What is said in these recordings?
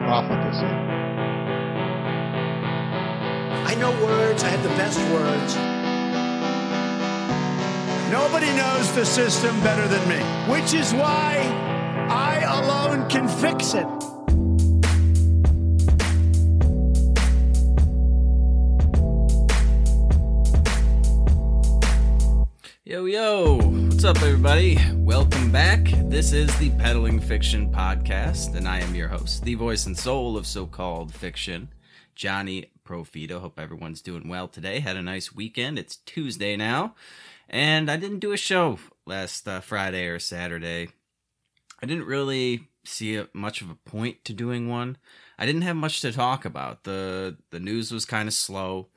profligacy. I know words, I have the best words. Nobody knows the system better than me, which is why I alone can fix it. Yo, yo, what's up, everybody? Welcome back. This is the Peddling Fiction Podcast, and I am your host, the voice and soul of so called fiction, Johnny Profito. Hope everyone's doing well today. Had a nice weekend. It's Tuesday now, and I didn't do a show last uh, Friday or Saturday. I didn't really see a, much of a point to doing one. I didn't have much to talk about. the The news was kind of slow,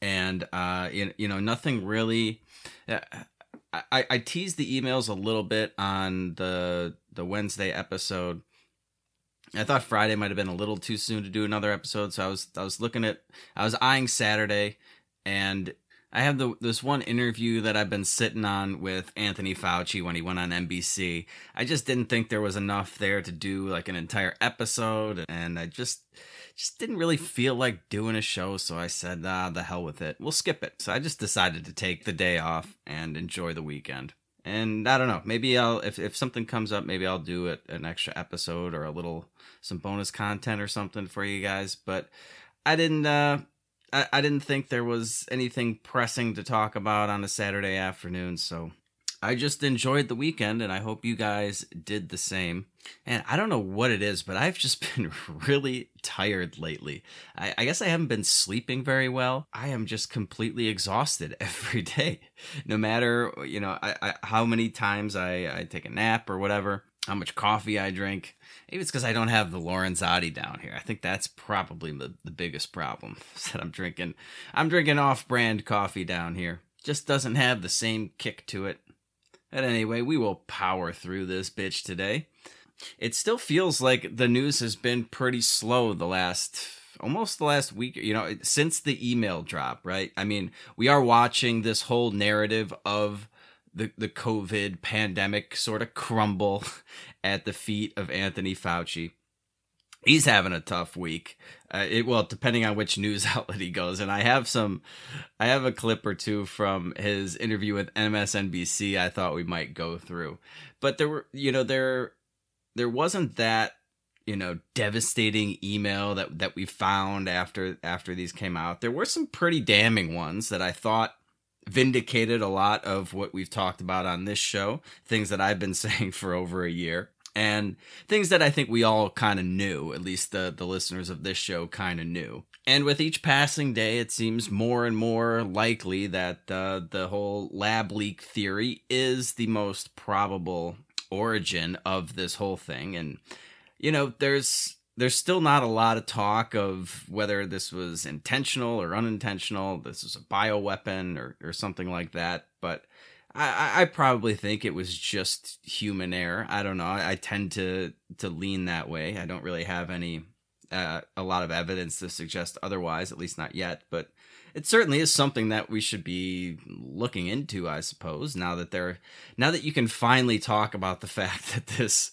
and uh, you, you know, nothing really. Uh, I, I teased the emails a little bit on the the Wednesday episode. I thought Friday might have been a little too soon to do another episode, so I was I was looking at I was eyeing Saturday, and I have the this one interview that I've been sitting on with Anthony Fauci when he went on NBC. I just didn't think there was enough there to do like an entire episode, and I just just didn't really feel like doing a show, so I said, ah, the hell with it. We'll skip it. So I just decided to take the day off and enjoy the weekend. And I don't know, maybe I'll if if something comes up, maybe I'll do it an extra episode or a little some bonus content or something for you guys. But I didn't uh I, I didn't think there was anything pressing to talk about on a Saturday afternoon, so I just enjoyed the weekend and I hope you guys did the same. And I don't know what it is, but I've just been really tired lately. I, I, guess I haven't been sleeping very well. I am just completely exhausted every day. No matter, you know, I, I, how many times I, I take a nap or whatever, how much coffee I drink. Maybe it's because I don't have the Lorenzotti down here. I think that's probably the, the biggest problem. That I'm drinking I'm drinking off brand coffee down here. Just doesn't have the same kick to it but anyway, we will power through this bitch today. It still feels like the news has been pretty slow the last almost the last week, you know, since the email drop, right? I mean, we are watching this whole narrative of the the COVID pandemic sort of crumble at the feet of Anthony Fauci he's having a tough week. Uh, it well, depending on which news outlet he goes. And I have some, I have a clip or two from his interview with MSNBC. I thought we might go through, but there were, you know, there, there wasn't that, you know, devastating email that that we found after after these came out. There were some pretty damning ones that I thought vindicated a lot of what we've talked about on this show, things that I've been saying for over a year and things that I think we all kind of knew, at least the, the listeners of this show kind of knew. And with each passing day, it seems more and more likely that uh, the whole lab leak theory is the most probable origin of this whole thing. And, you know, there's there's still not a lot of talk of whether this was intentional or unintentional. This is a bioweapon or, or something like that. But I, I probably think it was just human error. I don't know. I, I tend to to lean that way. I don't really have any uh, a lot of evidence to suggest otherwise, at least not yet. But it certainly is something that we should be looking into, I suppose. Now that they're now that you can finally talk about the fact that this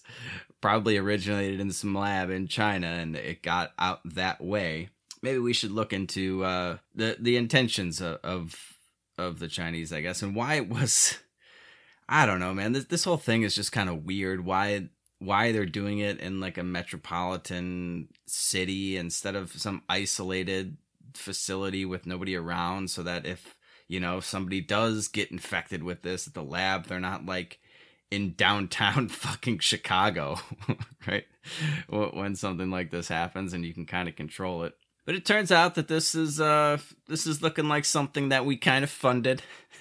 probably originated in some lab in China and it got out that way, maybe we should look into uh, the the intentions of, of of the Chinese, I guess, and why it was. I don't know, man. This this whole thing is just kind of weird. Why why they're doing it in like a metropolitan city instead of some isolated facility with nobody around, so that if you know somebody does get infected with this at the lab, they're not like in downtown fucking Chicago, right? When something like this happens and you can kind of control it. But it turns out that this is uh this is looking like something that we kind of funded.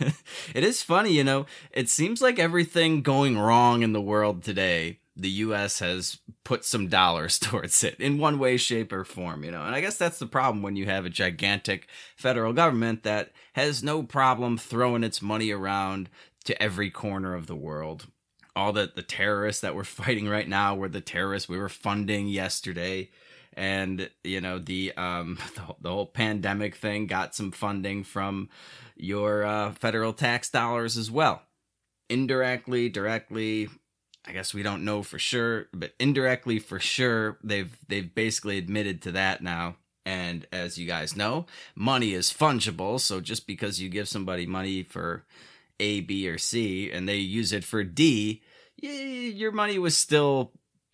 it is funny, you know. It seems like everything going wrong in the world today the US has put some dollars towards it in one way, shape, or form, you know. And I guess that's the problem when you have a gigantic federal government that has no problem throwing its money around to every corner of the world. All the, the terrorists that we're fighting right now were the terrorists we were funding yesterday. And, you know, the um the, the whole pandemic thing got some funding from your uh, federal tax dollars as well. Indirectly, directly, I guess we don't know for sure, but indirectly for sure, they've they've basically admitted to that now. And as you guys know, money is fungible. So just because you give somebody money for A, B, or C, and they use it for D, your money was still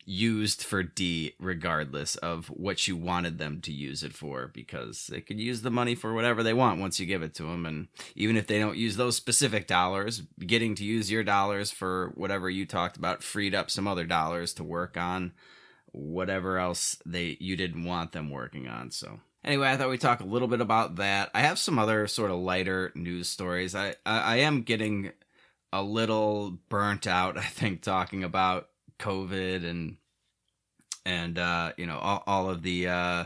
used for D regardless of what you wanted them to use it for because they could use the money for whatever they want once you give it to them and even if they don't use those specific dollars getting to use your dollars for whatever you talked about freed up some other dollars to work on whatever else they you didn't want them working on so anyway i thought we'd talk a little bit about that i have some other sort of lighter news stories i i, I am getting a little burnt out i think talking about COVID and and uh, you know all, all of the uh,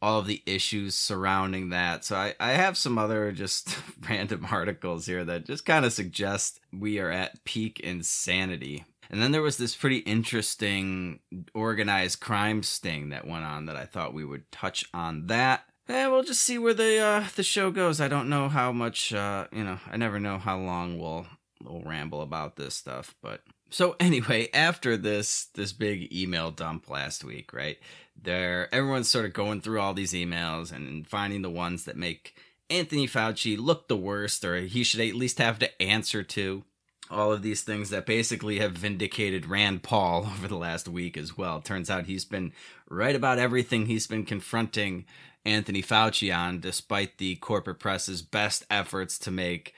all of the issues surrounding that. So I, I have some other just random articles here that just kind of suggest we are at peak insanity. And then there was this pretty interesting organized crime sting that went on that I thought we would touch on that. And we'll just see where the uh, the show goes. I don't know how much uh, you know. I never know how long we'll we'll ramble about this stuff, but so anyway, after this this big email dump last week, right? There everyone's sort of going through all these emails and finding the ones that make Anthony Fauci look the worst or he should at least have to answer to all of these things that basically have vindicated Rand Paul over the last week as well. Turns out he's been right about everything he's been confronting Anthony Fauci on, despite the corporate press's best efforts to make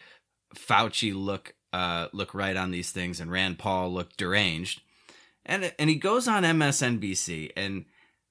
Fauci look uh, look right on these things, and Rand Paul looked deranged. And and he goes on MSNBC, and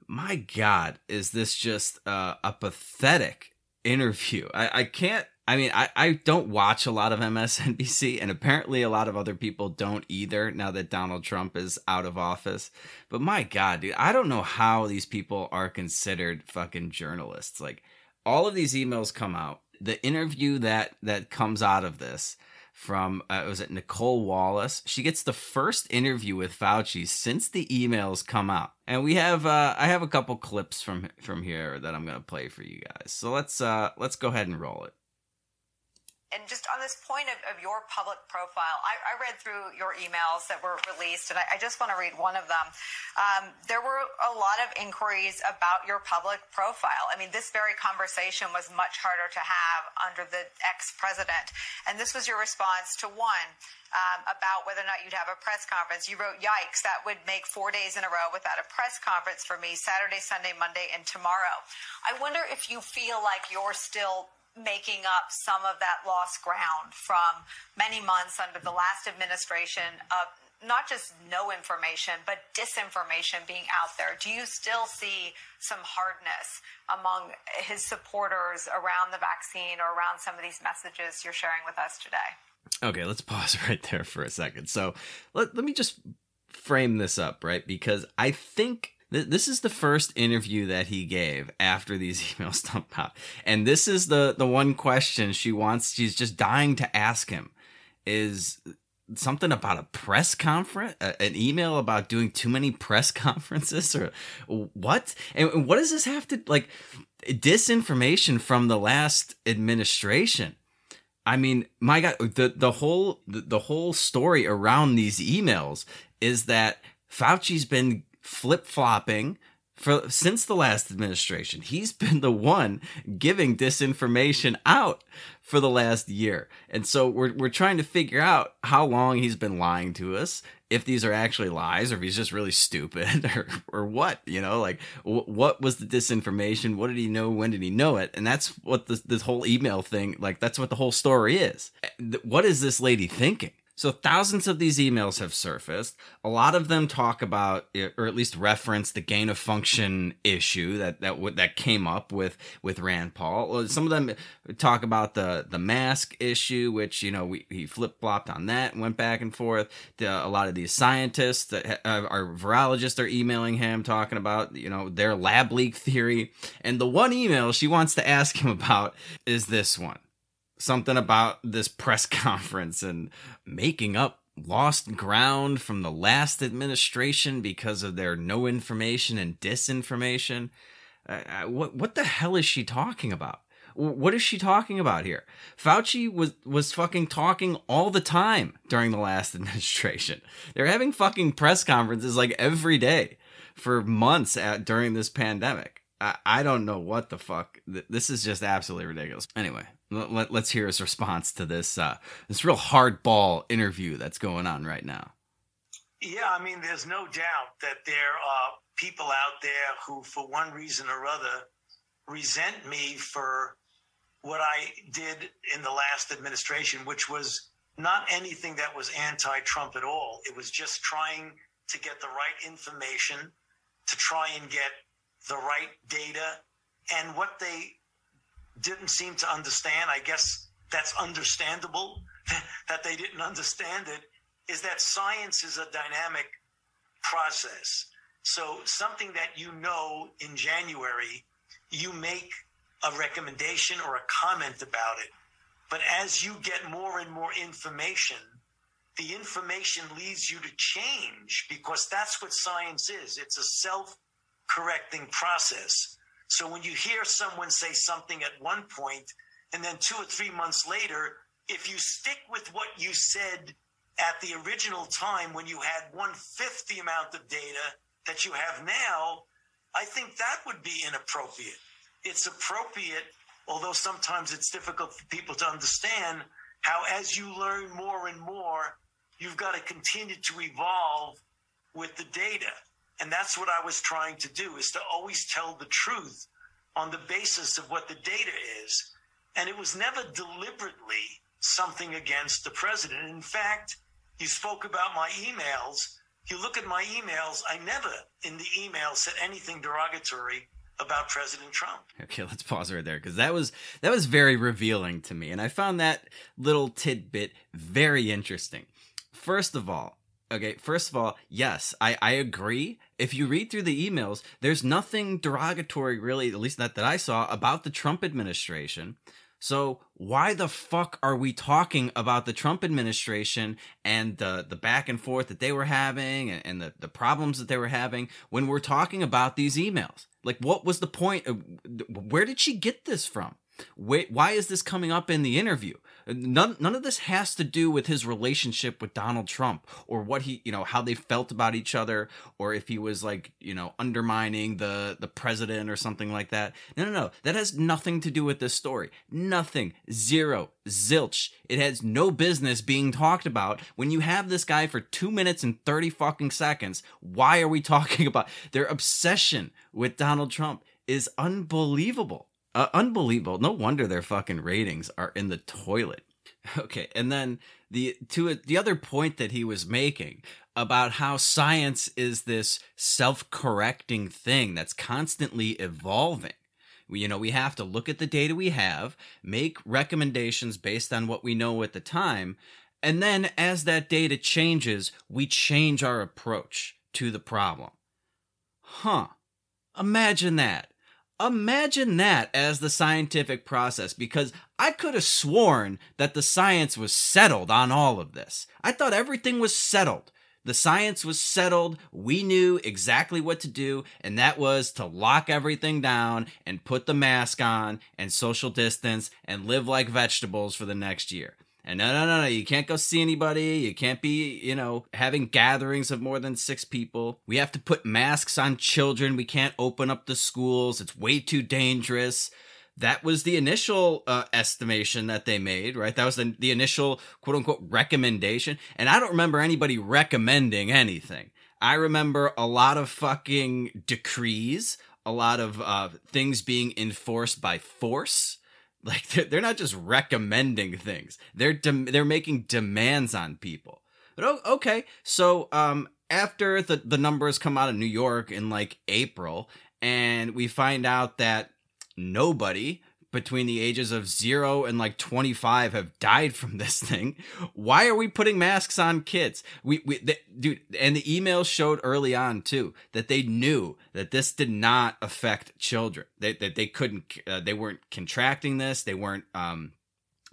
my God, is this just uh, a pathetic interview? I, I can't. I mean, I, I don't watch a lot of MSNBC, and apparently a lot of other people don't either now that Donald Trump is out of office. But my God, dude, I don't know how these people are considered fucking journalists. Like, all of these emails come out. The interview that that comes out of this from uh, was it Nicolle Wallace? She gets the first interview with Fauci since the emails come out, and we have uh, I have a couple clips from from here that I'm gonna play for you guys. So let's uh, let's go ahead and roll it. And just on this point of, of your public profile, I, I, read through your emails that were released, and I, I just want to read one of them. Um, there were a lot of inquiries about your public profile. I mean, this very conversation was much harder to have under the ex president. And this was your response to one um, about whether or not you'd have a press conference. You wrote, Yikes, that would make four days in a row without a press conference for me Saturday, Sunday, Monday, and tomorrow. I wonder if you feel like you're still making up some of that lost ground from many months under the last administration of not just no information, but disinformation being out there. Do you still see some hardness among his supporters around the vaccine or around some of these messages you're sharing with us today? Okay, let's pause right there for a second. So let, let me just frame this up, right? Because I think this is the first interview that he gave after these emails dumped out, and this is the the one question she wants. She's just dying to ask him: is something about a press conference, an email about doing too many press conferences, or what? And what does this have to like? Disinformation from the last administration. I mean, my God, the the whole the, the whole story around these emails is that Fauci's been flip flopping for since the last administration. He's been the one giving disinformation out for the last year. And so we're we're trying to figure out how long he's been lying to us, if these are actually lies or if he's just really stupid or or what, you know, like w- what was the disinformation? What did he know? When did he know it? And that's what this this whole email thing, like that's what the whole story is. What is this lady thinking? So thousands of these emails have surfaced. A lot of them talk about, or at least reference, the gain of function issue that that that came up with with Rand Paul. Some of them talk about the the mask issue, which you know we, he flip flopped on that went back and forth. The, a lot of these scientists that uh, are virologists are emailing him talking about you know their lab leak theory. And the one email she wants to ask him about is this one something about this press conference and making up lost ground from the last administration because of their no information and disinformation. Uh, uh what what the hell is she talking about? What is she talking about here? Fauci was was fucking talking all the time during the last administration. They're having fucking press conferences like every day for months at, during this pandemic. I, I don't know what the fuck. This is just absolutely ridiculous. Anyway, let, us hear his response to this uh, this real hardball interview that's going on right now. Yeah, I mean, there's no doubt that there are people out there who, for one reason or other, resent me for what I did in the last administration, which was not anything that was anti Trump at all. It was just trying to get the right information, to try and get the right data. And what they didn't seem to understand, I guess that's understandable that they didn't understand it, is that science is a dynamic process. So, something that you know in January, you make a recommendation or a comment about it. But as you get more and more information, the information leads you to change because that's what science is. It's a self correcting process. So when you hear someone say something at one point, and then two or three months later, if you stick with what you said at the original time when you had one fifth the amount of data that you have now, I think that would be inappropriate. It's appropriate, although sometimes it's difficult for people to understand how, as you learn more and more, you've got to continue to evolve with the data. And that's what I was trying to do is to always tell the truth on the basis of what the data is. And it was never deliberately something against the president. In fact, you spoke about my emails. You look at my emails, I never in the email said anything derogatory about President Trump. Okay, let's pause right there because that was that was very revealing to me, and I found that little tidbit very interesting. First of all, okay, first of all, yes, I I agree if you read through the emails, there's nothing derogatory, really, at least not that I saw, about the Trump administration. So why the fuck are we talking about the Trump administration and the the back and forth that they were having and, and the, the problems that they were having when we're talking about these emails? Like, what was the point? Of, where did she get this from? Wait, why is this coming up in the interview? None, none of this has to do with his relationship with Donald Trump or what he, you know, how they felt about each other or if he was like, you know, undermining the the president or something like that. No, no, no. That has nothing to do with this story. Nothing. Zero. Zilch. It has no business being talked about when you have this guy for 2 minutes and 30 fucking seconds. Why are we talking about their obsession with Donald Trump is unbelievable uh, unbelievable. No wonder their fucking ratings are in the toilet. Okay, and then the to the other point that he was making about how science is this self-correcting thing that's constantly evolving. We, you know, we have to look at the data we have, make recommendations based on what we know at the time, and then as that data changes, we change our approach to the problem. Huh. Imagine that. Imagine that as the scientific process because I could have sworn that the science was settled on all of this. I thought everything was settled. The science was settled. We knew exactly what to do, and that was to lock everything down and put the mask on and social distance and live like vegetables for the next year. And no, no, no, no, you can't go see anybody. You can't be, you know, having gatherings of more than six people. We have to put masks on children. We can't open up the schools. It's way too dangerous. That was the initial uh, estimation that they made, right? That was the, the initial quote unquote recommendation. And I don't remember anybody recommending anything. I remember a lot of fucking decrees, a lot of uh, things being enforced by force Like they're, they're not just recommending things; they're dem- they're making demands on people. But oh, okay, so um, after the the numbers come out of New York in like April, and we find out that nobody between the ages of zero and like 25 have died from this thing. Why are we putting masks on kids? We, we, the, dude, and the emails showed early on too that they knew that this did not affect children. That they, they couldn't, uh, they weren't contracting this. They weren't, um,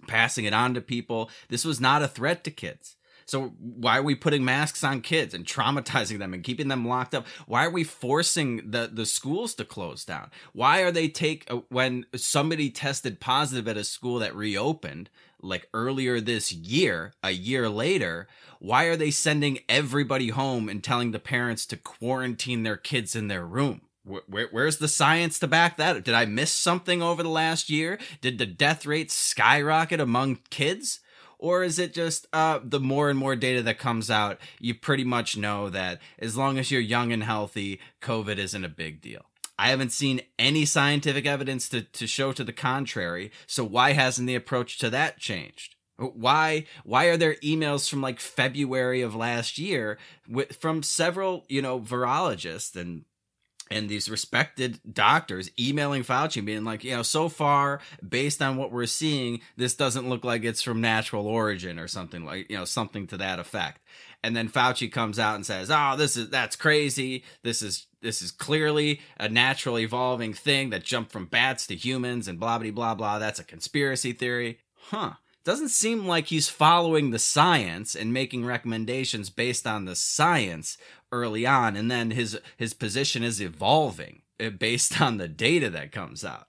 passing it on to people. This was not a threat to kids. So why are we putting masks on kids and traumatizing them and keeping them locked up? Why are we forcing the the schools to close down? Why are they take uh, when somebody tested positive at a school that reopened like earlier this year, a year later, why are they sending everybody home and telling the parents to quarantine their kids in their room? Where, where's the science to back that? Did I miss something over the last year? Did the death rate skyrocket among kids? Or is it just uh, the more and more data that comes out, you pretty much know that as long as you're young and healthy, COVID isn't a big deal? I haven't seen any scientific evidence to, to show to the contrary. So why hasn't the approach to that changed? Why why are there emails from like February of last year with, from several you know virologists and and these respected doctors emailing Fauci being like, you know, so far, based on what we're seeing, this doesn't look like it's from natural origin or something like, you know, something to that effect. And then Fauci comes out and says, "Oh, this is that's crazy. This is this is clearly a natural evolving thing that jumped from bats to humans and blah blah blah blah. That's a conspiracy theory." Huh doesn't seem like he's following the science and making recommendations based on the science early on and then his his position is evolving eh, based on the data that comes out.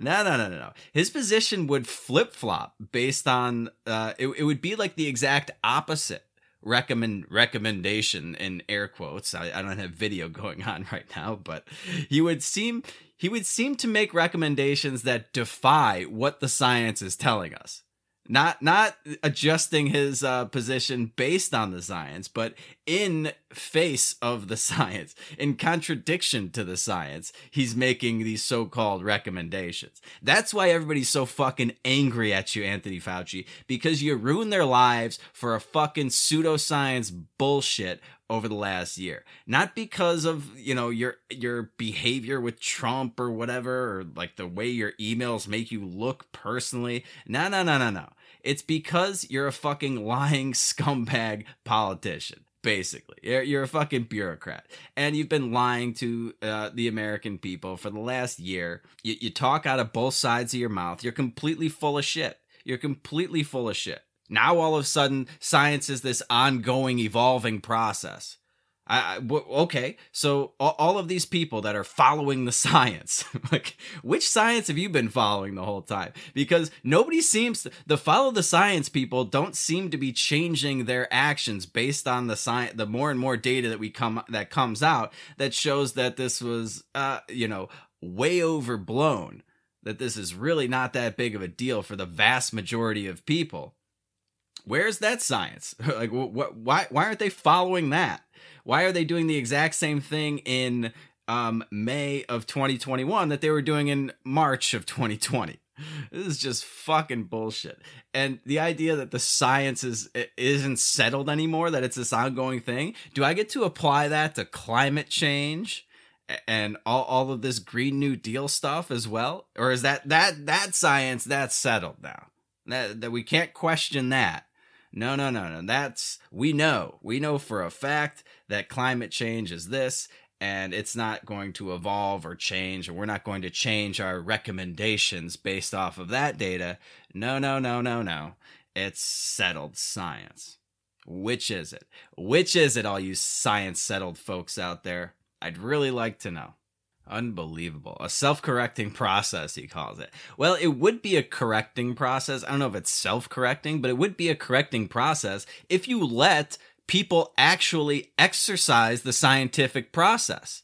No no no no no. His position would flip-flop based on uh it, it would be like the exact opposite recommend recommendation in air quotes. I, I don't have video going on right now but he would seem he would seem to make recommendations that defy what the science is telling us not not adjusting his uh, position based on the science but in face of the science in contradiction to the science he's making these so-called recommendations. That's why everybody's so fucking angry at you anthony fauci because you ruined their lives for a fucking pseudoscience bullshit over the last year. Not because of you know your your behavior with trump or whatever or like the way your emails make you look personally. No no no no no it's because you're a fucking lying scumbag politician basically. You're, you're a fucking bureaucrat. And you've been lying to uh, the american people for the last year. You, you talk out of both sides of your mouth. You're completely full of shit. You're completely full of shit. Now all of a sudden science is this ongoing evolving process I, I okay, so all of these people that are following the science, like which science have you been following the whole time? Because nobody seems to, the follow the science people don't seem to be changing their actions based on the science. The more and more data that we come that comes out that shows that this was, uh, you know, way overblown. That this is really not that big of a deal for the vast majority of people. Where's that science? like, what? Why? Why aren't they following that? Why are they doing the exact same thing in um, May of 2021 that they were doing in March of 2020? This is just fucking bullshit. And the idea that the science is isn't settled anymore, that it's this ongoing thing. Do I get to apply that to climate change? and all, all of this green new deal stuff as well or is that that that science that's settled now that, that we can't question that no, no, no, no. That's, we know, we know for a fact that climate change is this, and it's not going to evolve or change, and we're not going to change our recommendations based off of that data. No, no, no, no, no. It's settled science. Which is it? Which is it, all you science settled folks out there? I'd really like to know. Unbelievable. A self correcting process, he calls it. Well, it would be a correcting process. I don't know if it's self correcting, but it would be a correcting process if you let people actually exercise the scientific process.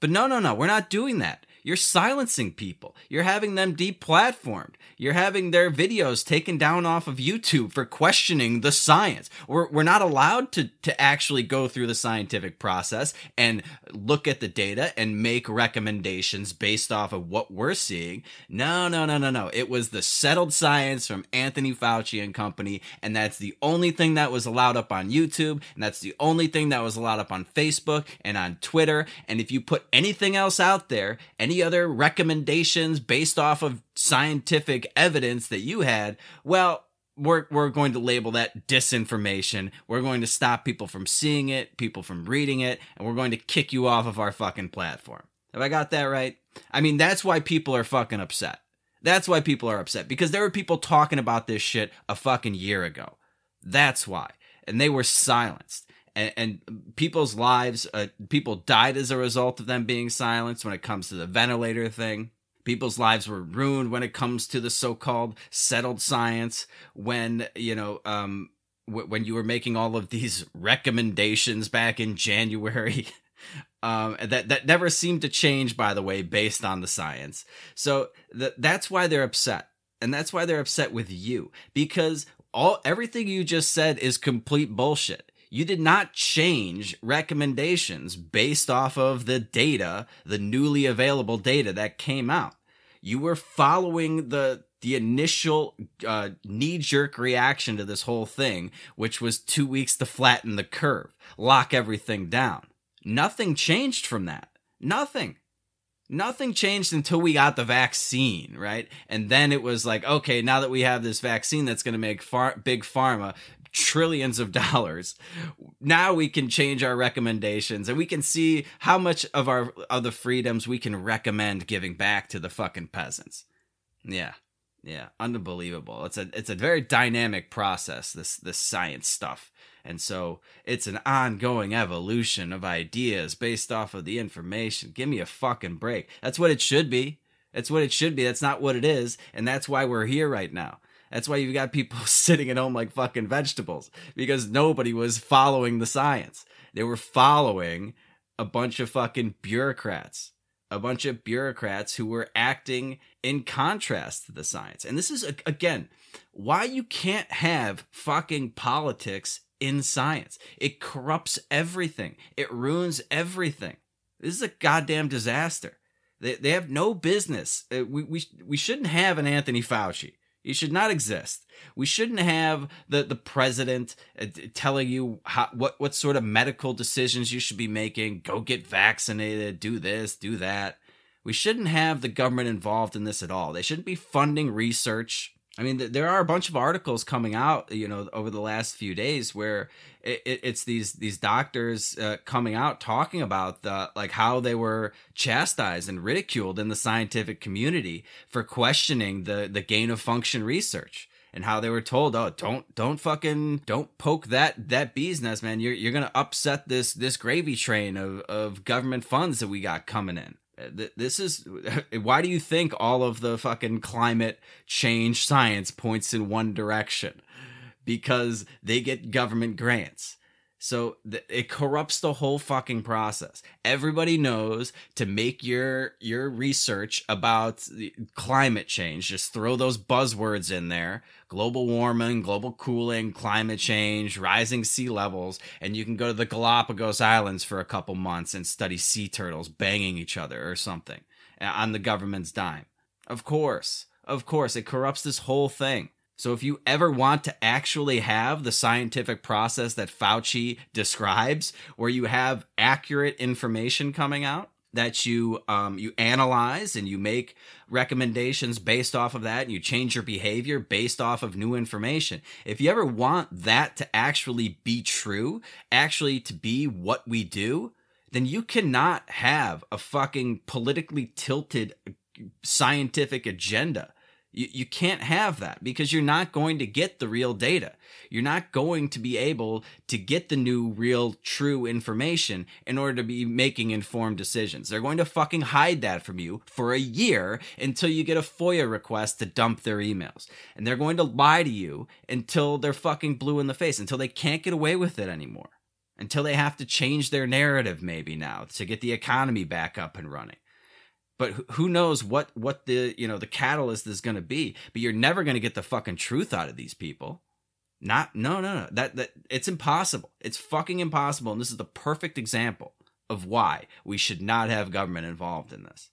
But no, no, no, we're not doing that. You're silencing people. You're having them deplatformed. You're having their videos taken down off of YouTube for questioning the science. We're, we're not allowed to, to actually go through the scientific process and look at the data and make recommendations based off of what we're seeing. No, no, no, no, no. It was the settled science from Anthony Fauci and company. And that's the only thing that was allowed up on YouTube. And that's the only thing that was allowed up on Facebook and on Twitter. And if you put anything else out there, any other recommendations based off of scientific evidence that you had, well, we're, we're going to label that disinformation. We're going to stop people from seeing it, people from reading it, and we're going to kick you off of our fucking platform. Have I got that right? I mean, that's why people are fucking upset. That's why people are upset because there were people talking about this shit a fucking year ago. That's why. And they were silenced. And, and people's lives, uh, people died as a result of them being silenced when it comes to the ventilator thing. People's lives were ruined when it comes to the so-called settled science. When you know, um, w- when you were making all of these recommendations back in January, um, that that never seemed to change, by the way, based on the science. So th- that's why they're upset, and that's why they're upset with you because all everything you just said is complete bullshit you did not change recommendations based off of the data, the newly available data that came out. You were following the the initial uh, knee jerk reaction to this whole thing, which was two weeks to flatten the curve, lock everything down. Nothing changed from that. Nothing. Nothing changed until we got the vaccine, right? And then it was like, okay, now that we have this vaccine that's going to make far- big pharma trillions of dollars. Now we can change our recommendations and we can see how much of our of the freedoms we can recommend giving back to the fucking peasants. Yeah. Yeah, unbelievable. It's a it's a very dynamic process this this science stuff. And so it's an ongoing evolution of ideas based off of the information. Give me a fucking break. That's what it should be. That's what it should be. That's not what it is. And that's why we're here right now. That's why you've got people sitting at home like fucking vegetables because nobody was following the science. They were following a bunch of fucking bureaucrats, a bunch of bureaucrats who were acting in contrast to the science. And this is, again, why you can't have fucking politics in science. It corrupts everything, it ruins everything. This is a goddamn disaster. They, they have no business. Uh, we, we, we shouldn't have an Anthony Fauci. It should not exist. We shouldn't have the, the president uh, telling you how, what, what sort of medical decisions you should be making. Go get vaccinated, do this, do that. We shouldn't have the government involved in this at all. They shouldn't be funding research. I mean, there are a bunch of articles coming out, you know, over the last few days where it, it, it's these these doctors uh, coming out talking about the like how they were chastised and ridiculed in the scientific community for questioning the the gain of function research and how they were told, "Oh, don't don't fucking don't poke that that bee's nest, man. You're you're gonna upset this this gravy train of of government funds that we got coming in." Uh, this is why do you think all of the fucking climate change science points in one direction? Because they get government grants so th- it corrupts the whole fucking process. Everybody knows to make your your research about climate change. Just throw those buzzwords in there: global warming, global cooling, climate change, rising sea levels, and you can go to the Galapagos Islands for a couple months and study sea turtles banging each other or something uh, on the government's dime. Of course, of course, it corrupts this whole thing. So if you ever want to actually have the scientific process that Fauci describes, where you have accurate information coming out, that you um, you analyze and you make recommendations based off of that and you change your behavior based off of new information if you ever want that to actually be true actually to be what we do then you cannot have a fucking politically tilted scientific agenda you, you can't have that because you're not going to get the real data. You're not going to be able to get the new, real, true information in order to be making informed decisions. They're going to fucking hide that from you for a year until you get a FOIA request to dump their emails. And they're going to lie to you until they're fucking blue in the face, until they can't get away with it anymore. Until they have to change their narrative, maybe now, to get the economy back up and running but who knows what what the you know the catalyst is going to be but you're never going to get the fucking truth out of these people. Not no no no. That that it's impossible. It's fucking impossible and this is the perfect example of why we should not have government involved in this.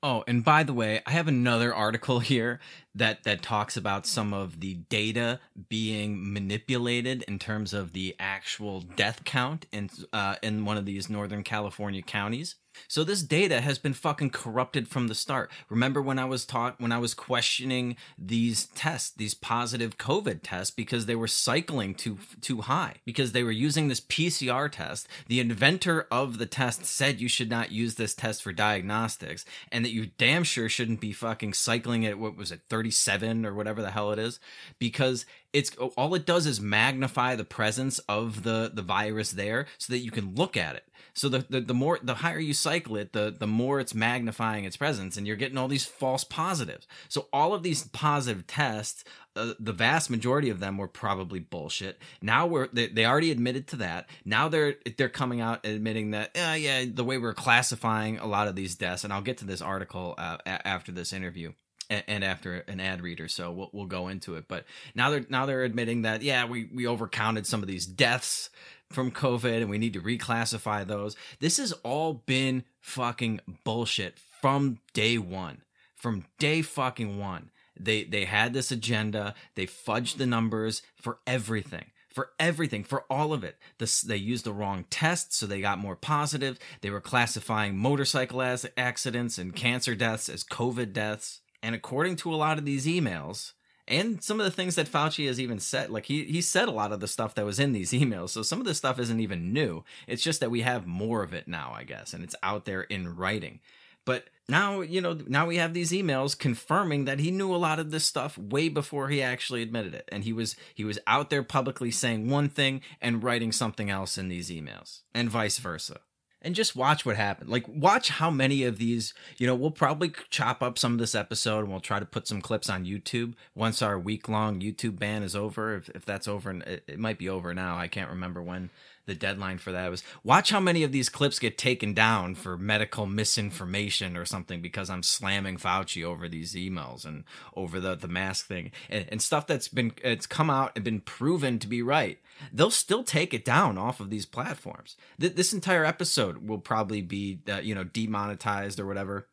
Oh, and by the way, I have another article here that that talks about some of the data being manipulated in terms of the actual death count in uh, in one of these Northern California counties. So this data has been fucking corrupted from the start. Remember when I was taught when I was questioning these tests, these positive COVID tests because they were cycling too too high because they were using this PCR test. The inventor of the test said you should not use this test for diagnostics and that you damn sure shouldn't be fucking cycling it what was it 37 or whatever the hell it is because it's all it does is magnify the presence of the the virus there so that you can look at it so the, the, the more the higher you cycle it, the the more it's magnifying its presence, and you're getting all these false positives. So all of these positive tests, uh, the vast majority of them were probably bullshit. Now we're they, they already admitted to that. Now they're they're coming out admitting that uh, yeah, the way we're classifying a lot of these deaths, and I'll get to this article uh, after this interview and after an ad reader so we'll, we'll go into it but now they're now they're admitting that yeah we we overcounted some of these deaths from COVID and we need to reclassify those. This has all been fucking bullshit from day one. From day fucking one. They they had this agenda. They fudged the numbers for everything. For everything, for all of it. They used the wrong test, so they got more positive. They were classifying motorcycle as accidents and cancer deaths as COVID deaths. And according to a lot of these emails, and some of the things that Fauci has even said. Like he he said a lot of the stuff that was in these emails. So some of this stuff isn't even new. It's just that we have more of it now, I guess, and it's out there in writing. But now, you know, now we have these emails confirming that he knew a lot of this stuff way before he actually admitted it. And he was he was out there publicly saying one thing and writing something else in these emails, and vice versa and just watch what happens. Like, watch how many of these, you know, we'll probably chop up some of this episode and we'll try to put some clips on YouTube once our week long YouTube ban is over. If, if that's over, and it, it might be over now. I can't remember when the deadline for that was watch how many of these clips get taken down for medical misinformation or something because I'm slamming Fauci over these emails and over the the mask thing and, and stuff that's been it's come out and been proven to be right. They'll still take it down off of these platforms. Th- this entire episode will probably be uh, you know demonetized or whatever.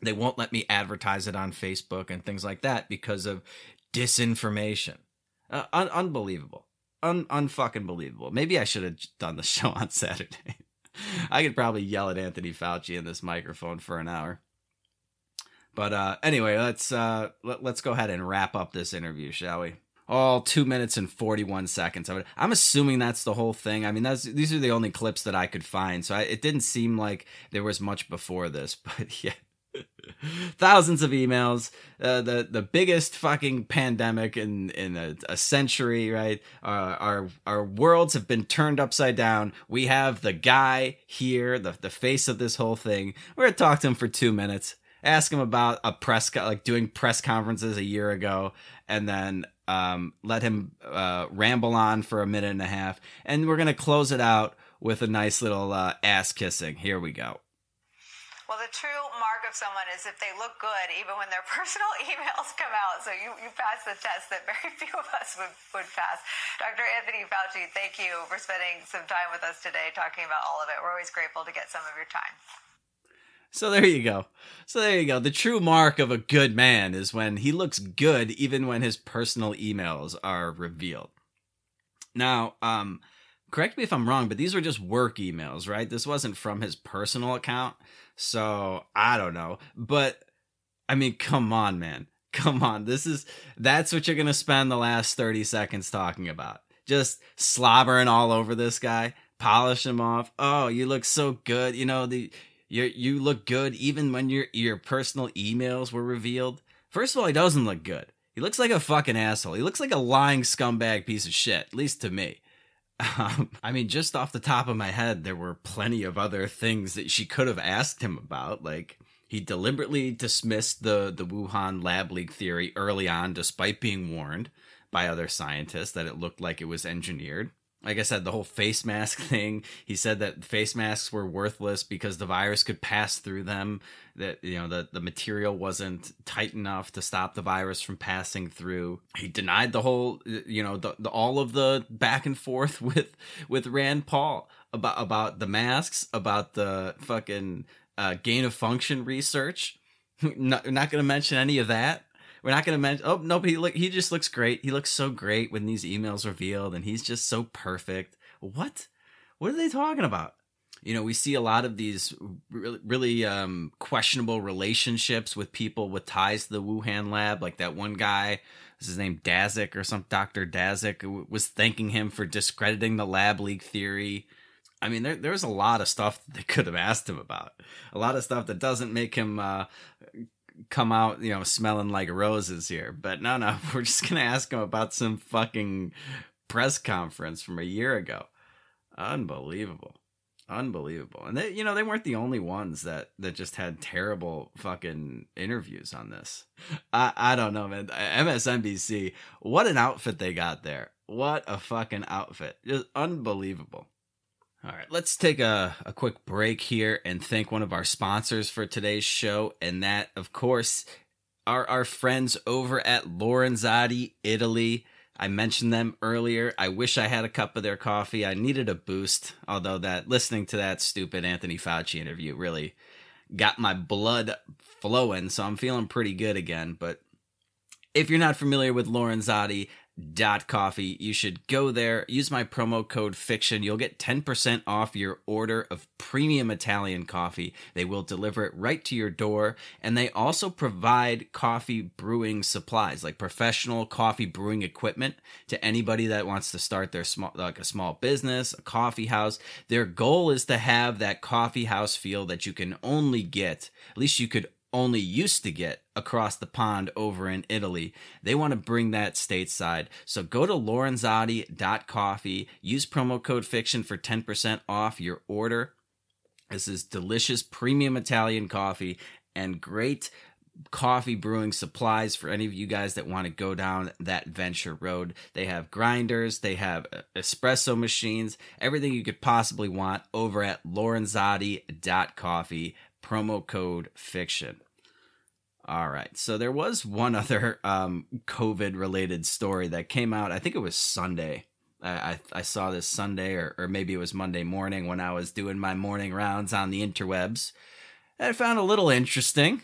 They won't let me advertise it on Facebook and things like that because of disinformation. Uh, un- unbelievable un unfucking believable. Maybe I should have done the show on Saturday. I could probably yell at Anthony Fauci in this microphone for an hour. But uh, anyway, let's uh, let, us go ahead and wrap up this interview, shall we? All two minutes and forty-one seconds of it. I'm assuming that's the whole thing. I mean, that's these are the only clips that I could find, so I, it didn't seem like there was much before this. But yeah, thousands of emails. Uh, the the biggest fucking pandemic in in a, a century right? Uh, our our worlds have been turned upside down. We have the guy here the the face of this whole thing. We're gonna talk to him for two minutes. Ask him about a press co- like doing press conferences a year ago. And then um, let him uh, ramble on for a minute and a half and we're gonna close it out with a nice little uh, ass kissing here we go well, the true mark of someone is if they look good, even when their personal emails come out. So you, you pass the test that very few of us would, would pass. Dr. Anthony Fauci, thank you for spending some time with us today talking about all of it. We're always grateful to get some of your time. So there you go. So there you go. The true mark of a good man is when he looks good even when his personal emails are revealed. Now, um, correct me if I'm wrong, but these were just work emails, right? This wasn't from his personal account. So I don't know. But I mean, come on, man. Come on. This is that's what you're gonna spend the last 30 seconds talking about. Just slobbering all over this guy, polish him off. Oh, you look so good. You know, the you you look good even when your your personal emails were revealed. First of all, he doesn't look good. He looks like a fucking asshole. He looks like a lying scumbag piece of shit, at least to me. Um, I mean, just off the top of my head, there were plenty of other things that she could have asked him about. Like, he deliberately dismissed the, the Wuhan lab leak theory early on, despite being warned by other scientists that it looked like it was engineered. Like I said, the whole face mask thing. He said that face masks were worthless because the virus could pass through them. That you know the the material wasn't tight enough to stop the virus from passing through. He denied the whole you know the, the all of the back and forth with with Rand Paul about about the masks, about the fucking uh, gain of function research. not not going to mention any of that. We're not going to mention. Oh no, he look. He just looks great. He looks so great when these emails revealed, and he's just so perfect. What? What are they talking about? You know, we see a lot of these really, really um, questionable relationships with people with ties to the Wuhan lab, like that one guy. Is his name Daszak or some Doctor Daszak was thanking him for discrediting the lab leak theory. I mean, there, there's a lot of stuff they could have asked him about. A lot of stuff that doesn't make him uh, come out, you know, smelling like roses here. But no, no, we're just gonna ask him about some fucking press conference from a year ago. Unbelievable. Unbelievable. And they, you know, they weren't the only ones that that just had terrible fucking interviews on this. I I don't know, man. MSNBC, what an outfit they got there. What a fucking outfit. Just unbelievable. All right, let's take a, a quick break here and thank one of our sponsors for today's show. And that, of course, are our friends over at Lorenzotti, Italy. I mentioned them earlier. I wish I had a cup of their coffee. I needed a boost, although that listening to that stupid Anthony Fauci interview really got my blood flowing, so I'm feeling pretty good again. But if you're not familiar with Lorenzotti, dot coffee. You should go there. Use my promo code fiction. You'll get 10% off your order of premium italian coffee. They will deliver it right to your door and they also provide coffee brewing supplies like professional coffee brewing equipment to anybody that wants to start their small like a small business a coffee house. Their goal is to have that coffee house feel that you can only get at least you could only used to get across the pond over in Italy. They want to bring that stateside. So go to lorenzotti.coffee, use promo code fiction for 10% off your order. This is delicious premium Italian coffee and great coffee brewing supplies for any of you guys that want to go down that venture road. They have grinders, they have espresso machines, everything you could possibly want over at lorenzotti.coffee promo code fiction. All right. So there was one other um, COVID related story that came out. I think it was Sunday. I, I, I saw this Sunday, or, or maybe it was Monday morning when I was doing my morning rounds on the interwebs. I found a little interesting.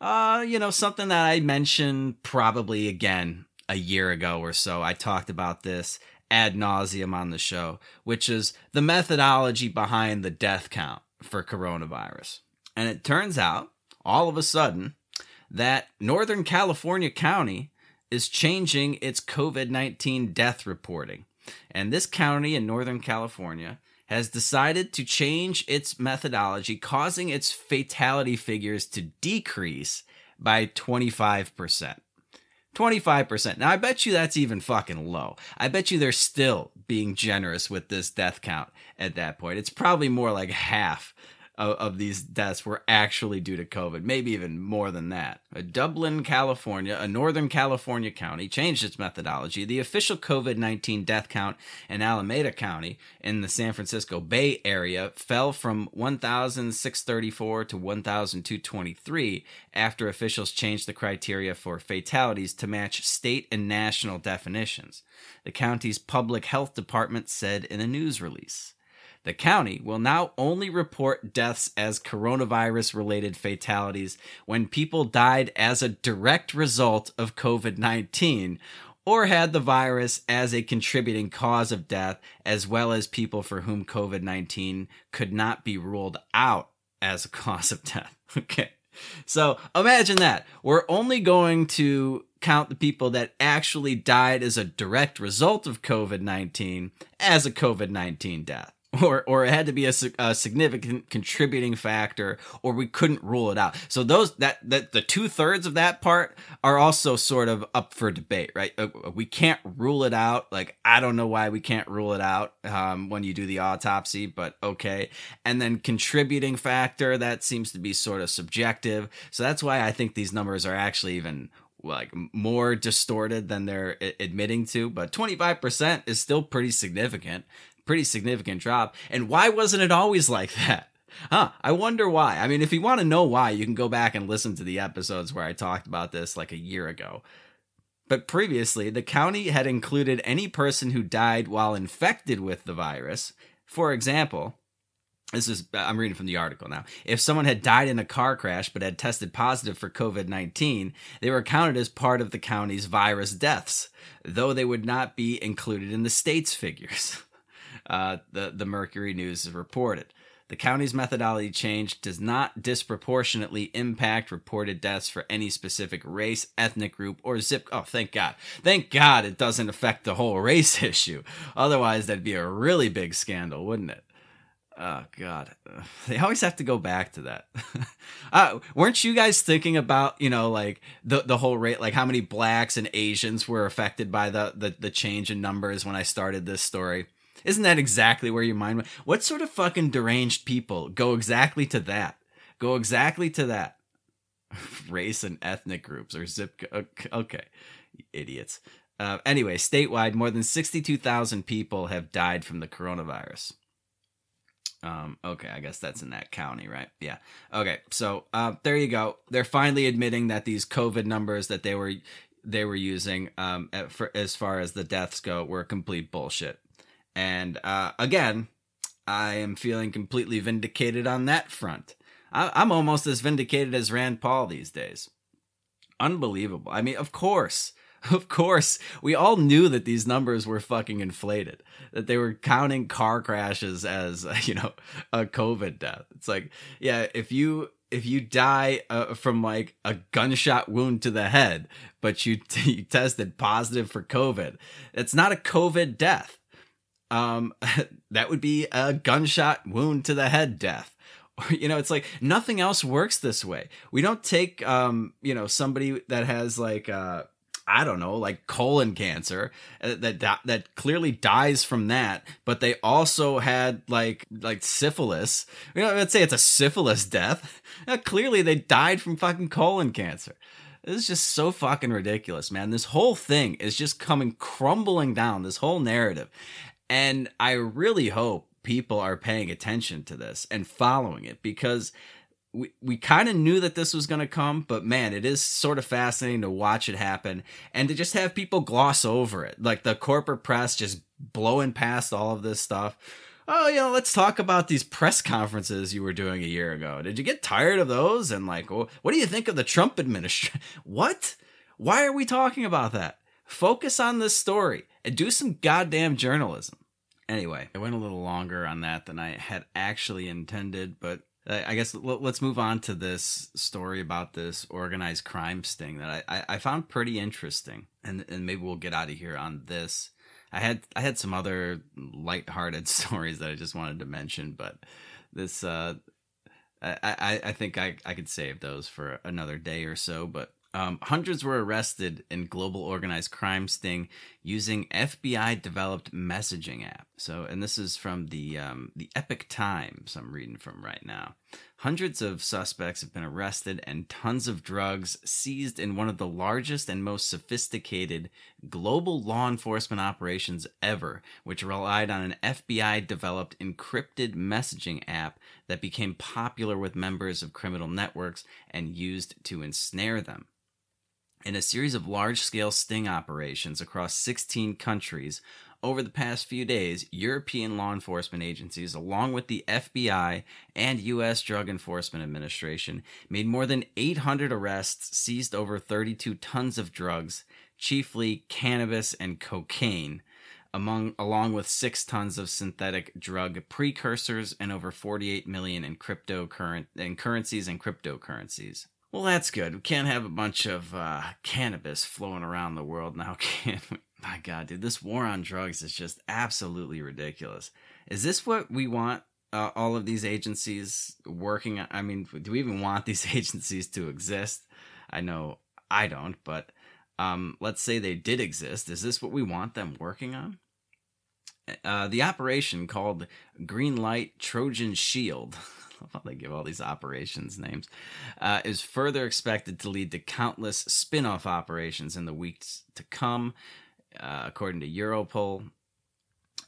Uh, you know, something that I mentioned probably again a year ago or so. I talked about this ad nauseum on the show, which is the methodology behind the death count for coronavirus. And it turns out, all of a sudden, that Northern California County is changing its COVID 19 death reporting. And this county in Northern California has decided to change its methodology, causing its fatality figures to decrease by 25%. 25%. Now, I bet you that's even fucking low. I bet you they're still being generous with this death count at that point. It's probably more like half of, of these deaths were actually due to COVID, maybe even more than that. A Dublin, California, a Northern California county, changed its methodology. The official COVID 19 death count in Alameda County in the San Francisco Bay Area fell from 1,634 to 1,223 after officials changed the criteria for fatalities to match state and national definitions. The county's public health department said in a news release. The county will now only report deaths as coronavirus related fatalities when people died as a direct result of COVID 19 or had the virus as a contributing cause of death, as well as people for whom COVID 19 could not be ruled out as a cause of death. Okay. So imagine that. We're only going to count the people that actually died as a direct result of COVID 19 as a COVID 19 death or or it had to be a, a, significant contributing factor or we couldn't rule it out. So those that that the two-thirds of that part are also sort of up for debate right? Uh, we can't rule it out. Like i don't know why we can't rule it out um, when you do the autopsy but okay. And then contributing factor that seems to be sort of subjective. So that's why i think these numbers are actually even like more distorted than they're admitting to, but 25% is still pretty significant, pretty significant drop. And why wasn't it always like that? Huh, I wonder why. I mean, if you want to know why, you can go back and listen to the episodes where I talked about this like a year ago. But previously, the county had included any person who died while infected with the virus. For example, this is I'm reading from the article now. If someone had died in a car crash but had tested positive for COVID-19, they were counted as part of the county's virus deaths, though they would not be included in the state's figures. Uh, the the Mercury News has reported. The county's methodology change does not disproportionately impact reported deaths for any specific race, ethnic group, or zip. Oh, thank God. Thank God it doesn't affect the whole race issue. Otherwise, that'd be a really big scandal, wouldn't it? Oh God, they always have to go back to that. uh, weren't you guys thinking about you know like the the whole rate, like how many blacks and Asians were affected by the the, the change in numbers when I started this story? Isn't that exactly where your mind went? What sort of fucking deranged people go exactly to that? Go exactly to that. Race and ethnic groups or zip. Okay, idiots. Uh, anyway, statewide, more than 62,000 people have died from the coronavirus. Um, okay, I guess that's in that county, right? Yeah. Okay, so uh, there you go. They're finally admitting that these COVID numbers that they were they were using um, for, as far as the deaths go were complete bullshit. And uh, again, I am feeling completely vindicated on that front. I'm almost as vindicated as Rand Paul these days. Unbelievable. I mean, of course Of course, we all knew that these numbers were fucking inflated, that they were counting car crashes as, you know, a COVID death. It's like, yeah, if you if you die uh, from like a gunshot wound to the head, but you, t- you tested positive for COVID, it's not a COVID death. Um, that would be a gunshot wound to the head death you know it's like nothing else works this way we don't take um you know somebody that has like uh I don't know, like colon cancer uh, that that clearly dies from that, but they also had like like syphilis. You know, let's say it's a syphilis death. clearly, they died from fucking colon cancer. This is just so fucking ridiculous, man. This whole thing is just coming crumbling down. This whole narrative, and I really hope people are paying attention to this and following it because we, we kind of knew that this was going to come, but man, it is sort of fascinating to watch it happen and to just have people gloss over it. Like the corporate press just blowing past all of this stuff. Oh, you know, let's talk about these press conferences you were doing a year ago. Did you get tired of those? And like, what do you think of the Trump administration? what? Why are we talking about that? Focus on this story and do some goddamn journalism. Anyway, I went a little longer on that than I had actually intended, but I guess let's move on to this story about this organized crime sting that I, I found pretty interesting, and and maybe we'll get out of here on this. I had I had some other light-hearted stories that I just wanted to mention, but this uh, I, I I think I I could save those for another day or so. But um, hundreds were arrested in global organized crime sting using FBI developed messaging app. So, and this is from the um, the Epoch Times. I'm reading from right now. Hundreds of suspects have been arrested and tons of drugs seized in one of the largest and most sophisticated global law enforcement operations ever, which relied on an FBI developed encrypted messaging app that became popular with members of criminal networks and used to ensnare them. In a series of large scale sting operations across 16 countries, over the past few days, European law enforcement agencies, along with the FBI and U.S. Drug Enforcement Administration, made more than 800 arrests, seized over 32 tons of drugs, chiefly cannabis and cocaine, among along with six tons of synthetic drug precursors and over 48 million in cryptocurrent in currencies and cryptocurrencies. Well, that's good. We can't have a bunch of uh, cannabis flowing around the world now, can we? My God, dude, this war on drugs is just absolutely ridiculous. Is this what we want uh, all of these agencies working? I mean, do we even want these agencies to exist? I know I don't, but um, let's say they did exist. Is this what we want them working on? Uh, the operation called Green Light Trojan Shield they give all these operations names, uh, is further expected to lead to countless spin off operations in the weeks to come, uh, according to Europol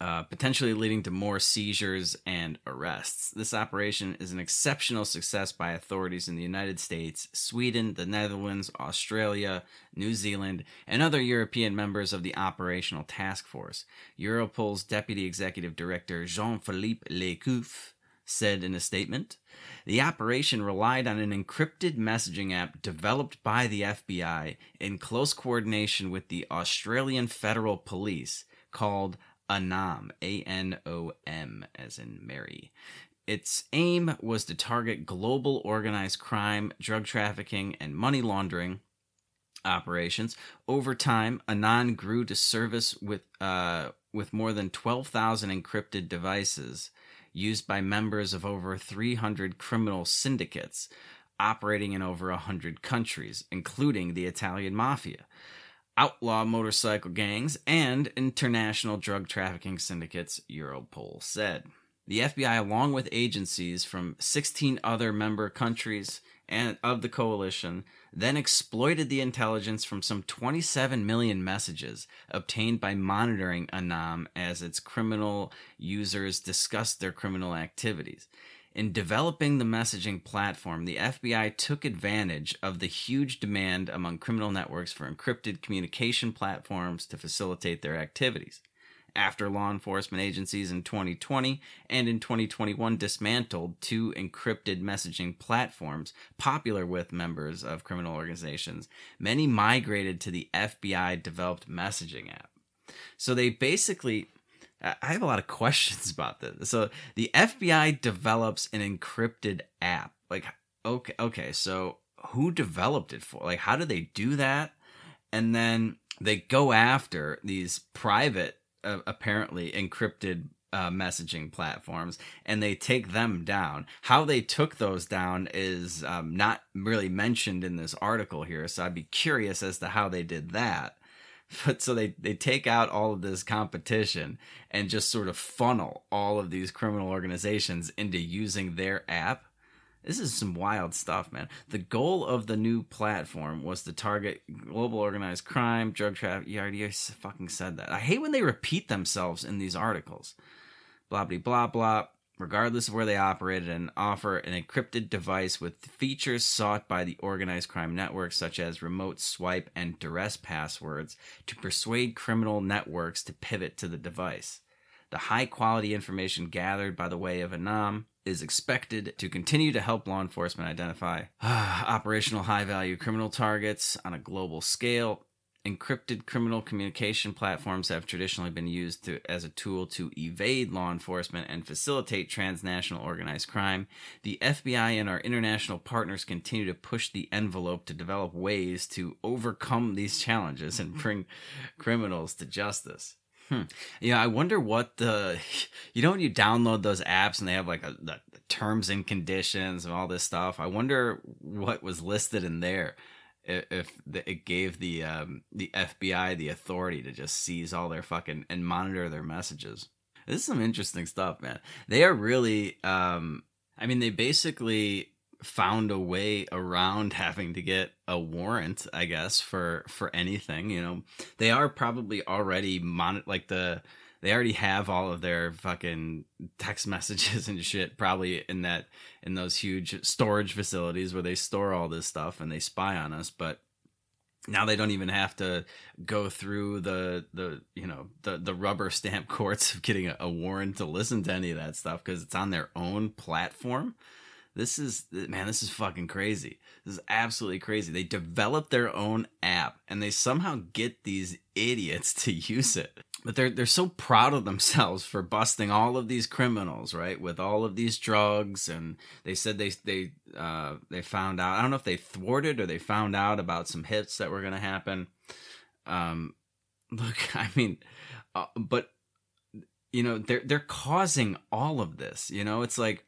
uh, potentially leading to more seizures and arrests. This operation is an exceptional success by authorities in the United States, Sweden, the Netherlands, Australia, New Zealand, and other European members of the operational task force. Europol's Deputy Executive Director Jean Philippe Lecouffe said in a statement The operation relied on an encrypted messaging app developed by the FBI in close coordination with the Australian Federal Police called Anom, A N O M, as in Mary. Its aim was to target global organized crime, drug trafficking, and money laundering operations. Over time, Anom grew to service with uh, with more than 12,000 encrypted devices used by members of over 300 criminal syndicates operating in over 100 countries, including the Italian mafia outlaw motorcycle gangs, and international drug trafficking syndicates, Europol said. The FBI, along with agencies from 16 other member countries and of the coalition, then exploited the intelligence from some 27 million messages obtained by monitoring Anom as its criminal users discussed their criminal activities. In developing the messaging platform, the FBI took advantage of the huge demand among criminal networks for encrypted communication platforms to facilitate their activities. After law enforcement agencies in 2020 and in 2021 dismantled two encrypted messaging platforms popular with members of criminal organizations, many migrated to the FBI developed messaging app. So they basically I have a lot of questions about this. So the FBI develops an encrypted app. Like, okay, okay, so who developed it for? Like, how do they do that? And then they go after these private, uh, apparently encrypted uh, messaging platforms and they take them down. How they took those down is um, not really mentioned in this article here, so I'd be curious as to how they did that. But so they, they take out all of this competition and just sort of funnel all of these criminal organizations into using their app. This is some wild stuff, man. The goal of the new platform was to target global organized crime, drug trafficking. You already fucking said that. I hate when they repeat themselves in these articles. Blah, blah, blah, blah regardless of where they operated, and offer an encrypted device with features sought by the organized crime networks, such as remote swipe and duress passwords, to persuade criminal networks to pivot to the device. The high quality information gathered by the way of Anom is expected to continue to help law enforcement identify operational high value criminal targets on a global scale encrypted criminal communication platforms have traditionally been used to, as a tool to evade law enforcement and facilitate transnational organized crime. The FBI and our international partners continue to push the envelope to develop ways to overcome these challenges and bring criminals to justice. Hmm. Yeah, I wonder what the you know when you download those apps and they have like a, the terms and conditions and all this stuff. I wonder what was listed in there if it gave the um, the FBI the authority to just seize all their fucking and monitor their messages. This is some interesting stuff, man. They are really um I mean they basically found a way around having to get a warrant, I guess, for for anything, you know. They are probably already mon like the they already have all of their fucking text messages and shit probably in that in those huge storage facilities where they store all this stuff and they spy on us but now they don't even have to go through the the you know the the rubber stamp courts of getting a, a warrant to listen to any of that stuff because it's on their own platform this is man this is fucking crazy this is absolutely crazy they develop their own app and they somehow get these idiots to use it but they're they're so proud of themselves for busting all of these criminals, right? With all of these drugs, and they said they they uh, they found out. I don't know if they thwarted or they found out about some hits that were going to happen. Um, look, I mean, uh, but you know they're they're causing all of this. You know, it's like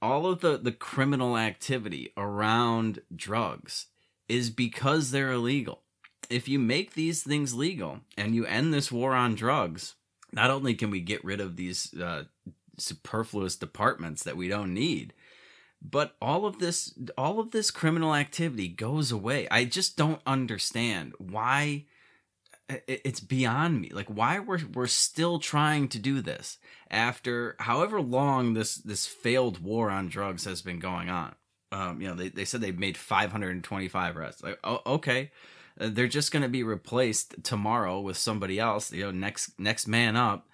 all of the the criminal activity around drugs is because they're illegal. If you make these things legal and you end this war on drugs, not only can we get rid of these uh, superfluous departments that we don't need, but all of this all of this criminal activity goes away. I just don't understand why it's beyond me. Like why we're we're still trying to do this after however long this this failed war on drugs has been going on. Um you know they, they said they've made 525 arrests. Like oh okay. Uh, they're just going to be replaced tomorrow with somebody else you know next next man up.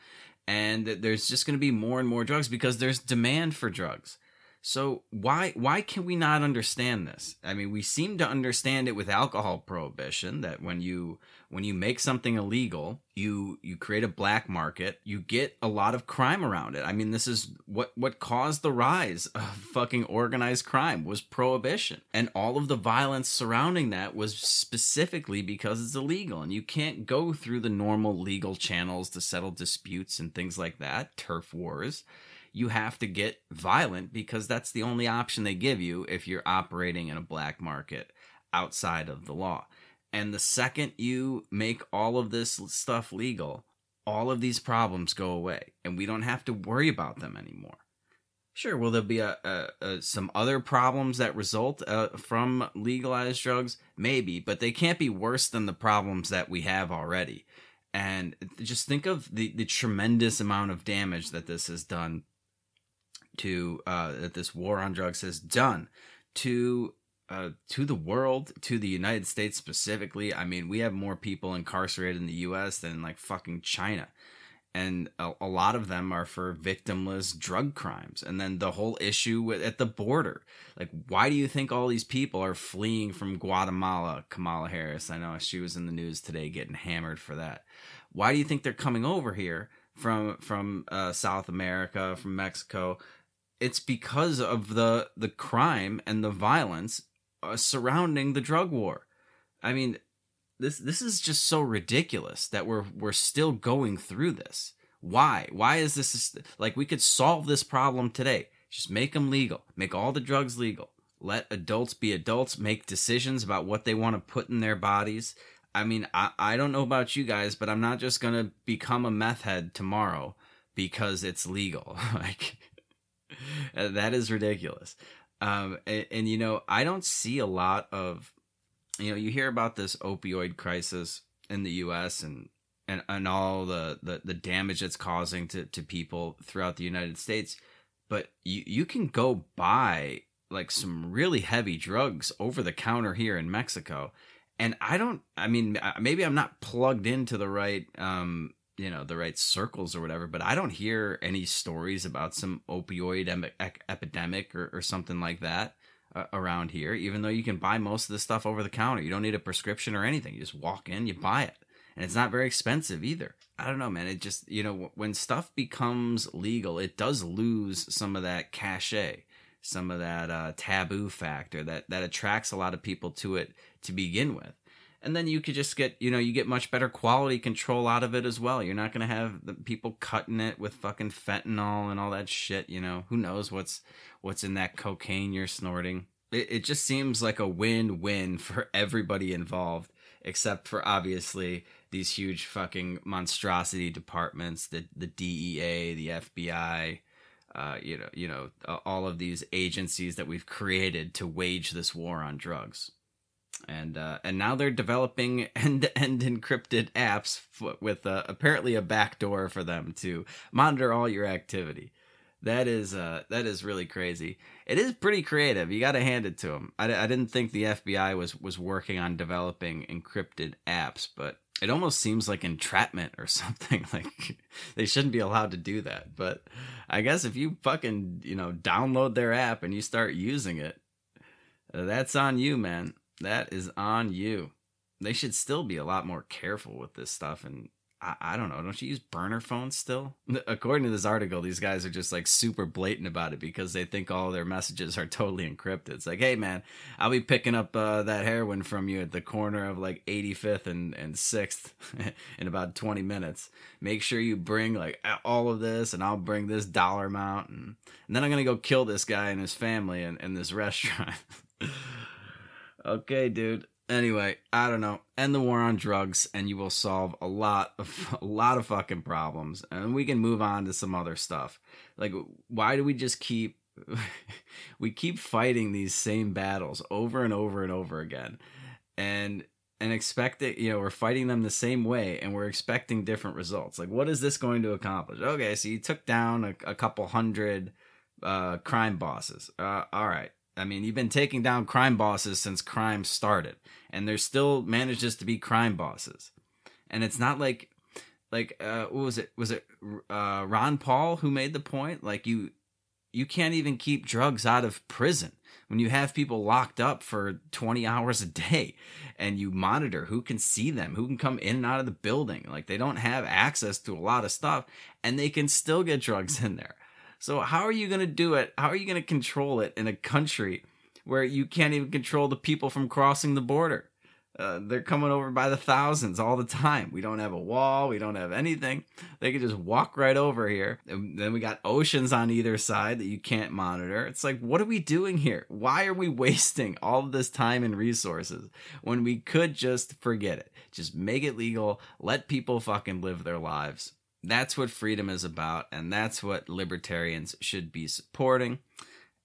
And there's just going to be more and more drugs because there's demand for drugs so why why can we not understand this? I mean, we seem to understand it with alcohol prohibition that when you when you make something illegal, you you create a black market, you get a lot of crime around it. I mean, this is what what caused the rise of fucking organized crime was prohibition. And all of the violence surrounding that was specifically because it's illegal and you can't go through the normal legal channels to settle disputes and things like that, turf wars you have to get violent because that's the only option they give you if you're operating in a black market outside of the law. And the second you make all of this stuff legal, all of these problems go away and we don't have to worry about them anymore. Sure, will there be a, a, a some other problems that result uh, from legalized drugs? Maybe, but they can't be worse than the problems that we have already. And just think of the, the tremendous amount of damage that this has done to uh, that this war on drugs has done to uh, to the world, to the United States specifically. I mean, we have more people incarcerated in the U.S. than like fucking China, and a, a lot of them are for victimless drug crimes. And then the whole issue with, at the border, like, why do you think all these people are fleeing from Guatemala? Kamala Harris, I know she was in the news today getting hammered for that. Why do you think they're coming over here? From from uh, South America, from Mexico, it's because of the the crime and the violence uh, surrounding the drug war. I mean, this this is just so ridiculous that we're we're still going through this. Why? Why is this like we could solve this problem today? Just make them legal. Make all the drugs legal. Let adults be adults, make decisions about what they want to put in their bodies. I mean, I, I don't know about you guys, but I'm not just going to become a meth head tomorrow because it's legal. like that is ridiculous. Um, and, and, you know, I don't see a lot of, you know, you hear about this opioid crisis in the U.S. and and, and all the, the, the damage it's causing to, to people throughout the United States, but you you can go buy like some really heavy drugs over the counter here in Mexico, and I don't. I mean, maybe I'm not plugged into the right um, you know the right circles or whatever but i don't hear any stories about some opioid em- epidemic or, or, something like that uh, around here even though you can buy most of the stuff over the counter. You don't need a prescription or anything. You just walk in you buy it. And it's not very expensive either. I don't know man. It just you know when stuff becomes legal it does lose some of that cachet some of that uh, taboo factor that that attracts a lot of people to it to begin with and then you could just get you know you get much better quality control out of it as well. You're not going to have the people cutting it with fucking fentanyl and all that shit you know? Who knows what's what's in that cocaine you're snorting? It, it just seems like a win-win for everybody involved except for obviously these huge fucking monstrosity departments the the DEA the FBI uh, you know, you know, all of these agencies that we've created to wage this war on drugs and uh, and now they're developing end-to-end encrypted apps f- with uh, apparently a backdoor for them to monitor all your activity. That is uh, that is really crazy. It is pretty creative. You got to hand it to them. I, I didn't think the FBI was was working on developing encrypted apps, but it almost seems like entrapment or something. Like they shouldn't be allowed to do that. But I guess if you fucking you know download their app and you start using it, that's on you, man that is on you. They should still be a lot more careful with this stuff. And I, I don't know. Don't you use burner phones still? According to this article, these guys are just like super blatant about it because they think all their messages are totally encrypted. It's like, hey man, I'll be picking up uh, that heroin from you at the corner of like 85th and, and 6th in about 20 minutes. Make sure you bring like all of this and I'll bring this dollar amount. And, and then I'm going to go kill this guy and his family in, in this restaurant. Okay, dude. Anyway, I don't know. End the war on drugs, and you will solve a lot of a lot of fucking problems, and we can move on to some other stuff. Like, why do we just keep we keep fighting these same battles over and over and over again. And and expect it, you know, we're fighting them the same way and we're expecting different results. Like, what is this going to accomplish? Okay, so you took down a, a couple hundred uh, crime bosses. Uh, all right. I mean, you've been taking down crime bosses since crime started, and there still manages to be crime bosses. And it's not like, like, uh, what was it? Was it uh, Ron Paul who made the point? Like, you, you can't even keep drugs out of prison when you have people locked up for 20 hours a day and you monitor who can see them, who can come in and out of the building. Like they don't have access to a lot of stuff and they can still get drugs in there. So how are you going to do it? How are you going to control it in a country where you can't even control the people from crossing the border? Uh, they're coming over by the thousands all the time. We don't have a wall. We don't have anything. They can just walk right over here. And then we got oceans on either side that you can't monitor. It's like, what are we doing here? Why are we wasting all this time and resources when we could just forget it? Just make it legal. Let people fucking live their lives. That's what freedom is about. And that's what libertarians should be supporting.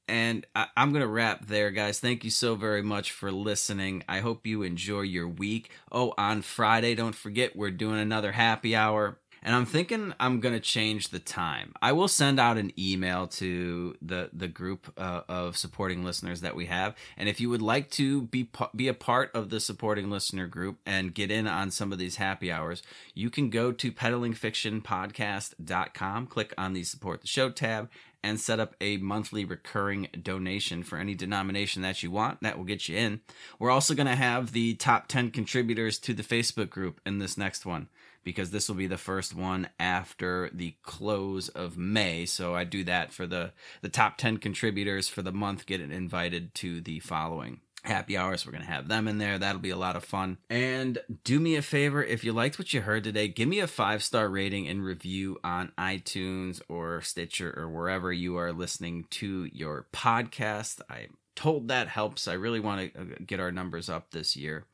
And I, am going to wrap there, guys. Thank you so very much for listening. I hope you enjoy your week. Oh, on Friday, don't forget, we're doing another happy hour. And I'm thinking I'm to change the time. I will send out an email to the, the group uh, of supporting listeners that we have. And if you would like to be, be a part of the supporting listener group and get in on some of these happy hours, you can go to peddlingfictionpodcast.com, click on the support the show tab, and set up a monthly recurring donation for any denomination that you want. That will get you in. We're also going to have the top 10 contributors to the Facebook group in this next one because this will be the first one after the close of May. So I do that for the the top 10 contributors for the month get invited to the following happy hours. We're going to have them in there. That'll be a lot of fun. And do me a favor if you liked what you heard today, give me a five star rating and review on iTunes or Stitcher or wherever you are listening to your podcast. I'm told that helps. I really want to uh, get our numbers up this year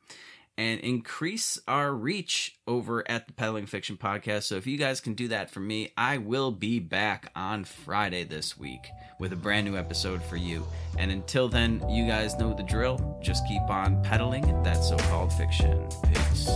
and increase our reach over at the Peddling Fiction Podcast. So if you guys can do that for me, I will be back on Friday this week with a brand new episode for you. And until then, you guys know the drill. Just keep on peddling that so called fiction. Peace.